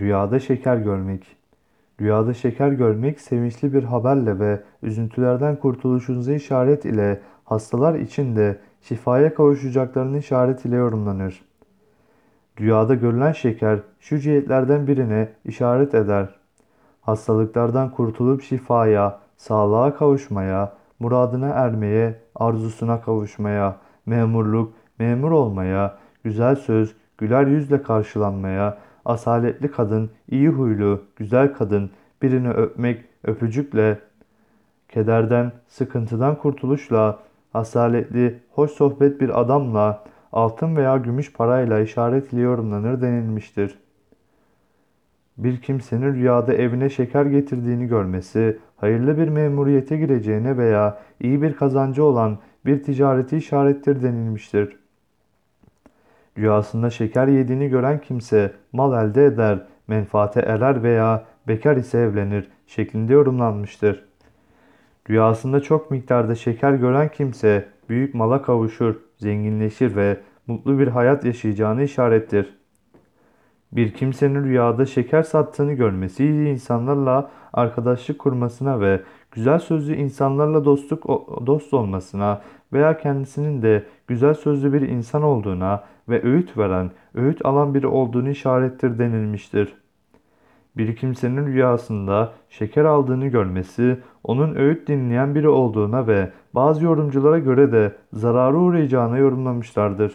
Rüyada şeker görmek. Rüyada şeker görmek sevinçli bir haberle ve üzüntülerden kurtuluşunuza işaret ile hastalar için de şifaya kavuşacaklarının işaret ile yorumlanır. Rüyada görülen şeker şu cihetlerden birine işaret eder. Hastalıklardan kurtulup şifaya, sağlığa kavuşmaya, muradına ermeye, arzusuna kavuşmaya, memurluk, memur olmaya, güzel söz, güler yüzle karşılanmaya, asaletli kadın, iyi huylu, güzel kadın, birini öpmek, öpücükle, kederden, sıkıntıdan kurtuluşla, asaletli, hoş sohbet bir adamla, altın veya gümüş parayla işaret ile yorumlanır denilmiştir. Bir kimsenin rüyada evine şeker getirdiğini görmesi, hayırlı bir memuriyete gireceğine veya iyi bir kazancı olan bir ticareti işarettir denilmiştir. Rüyasında şeker yediğini gören kimse mal elde eder, menfaate erer veya bekar ise evlenir şeklinde yorumlanmıştır. Rüyasında çok miktarda şeker gören kimse büyük mala kavuşur, zenginleşir ve mutlu bir hayat yaşayacağını işarettir. Bir kimsenin rüyada şeker sattığını görmesi insanlarla arkadaşlık kurmasına ve güzel sözlü insanlarla dostluk dost olmasına veya kendisinin de güzel sözlü bir insan olduğuna ve öğüt veren, öğüt alan biri olduğunu işarettir denilmiştir. Bir kimsenin rüyasında şeker aldığını görmesi, onun öğüt dinleyen biri olduğuna ve bazı yorumculara göre de zararı uğrayacağına yorumlamışlardır.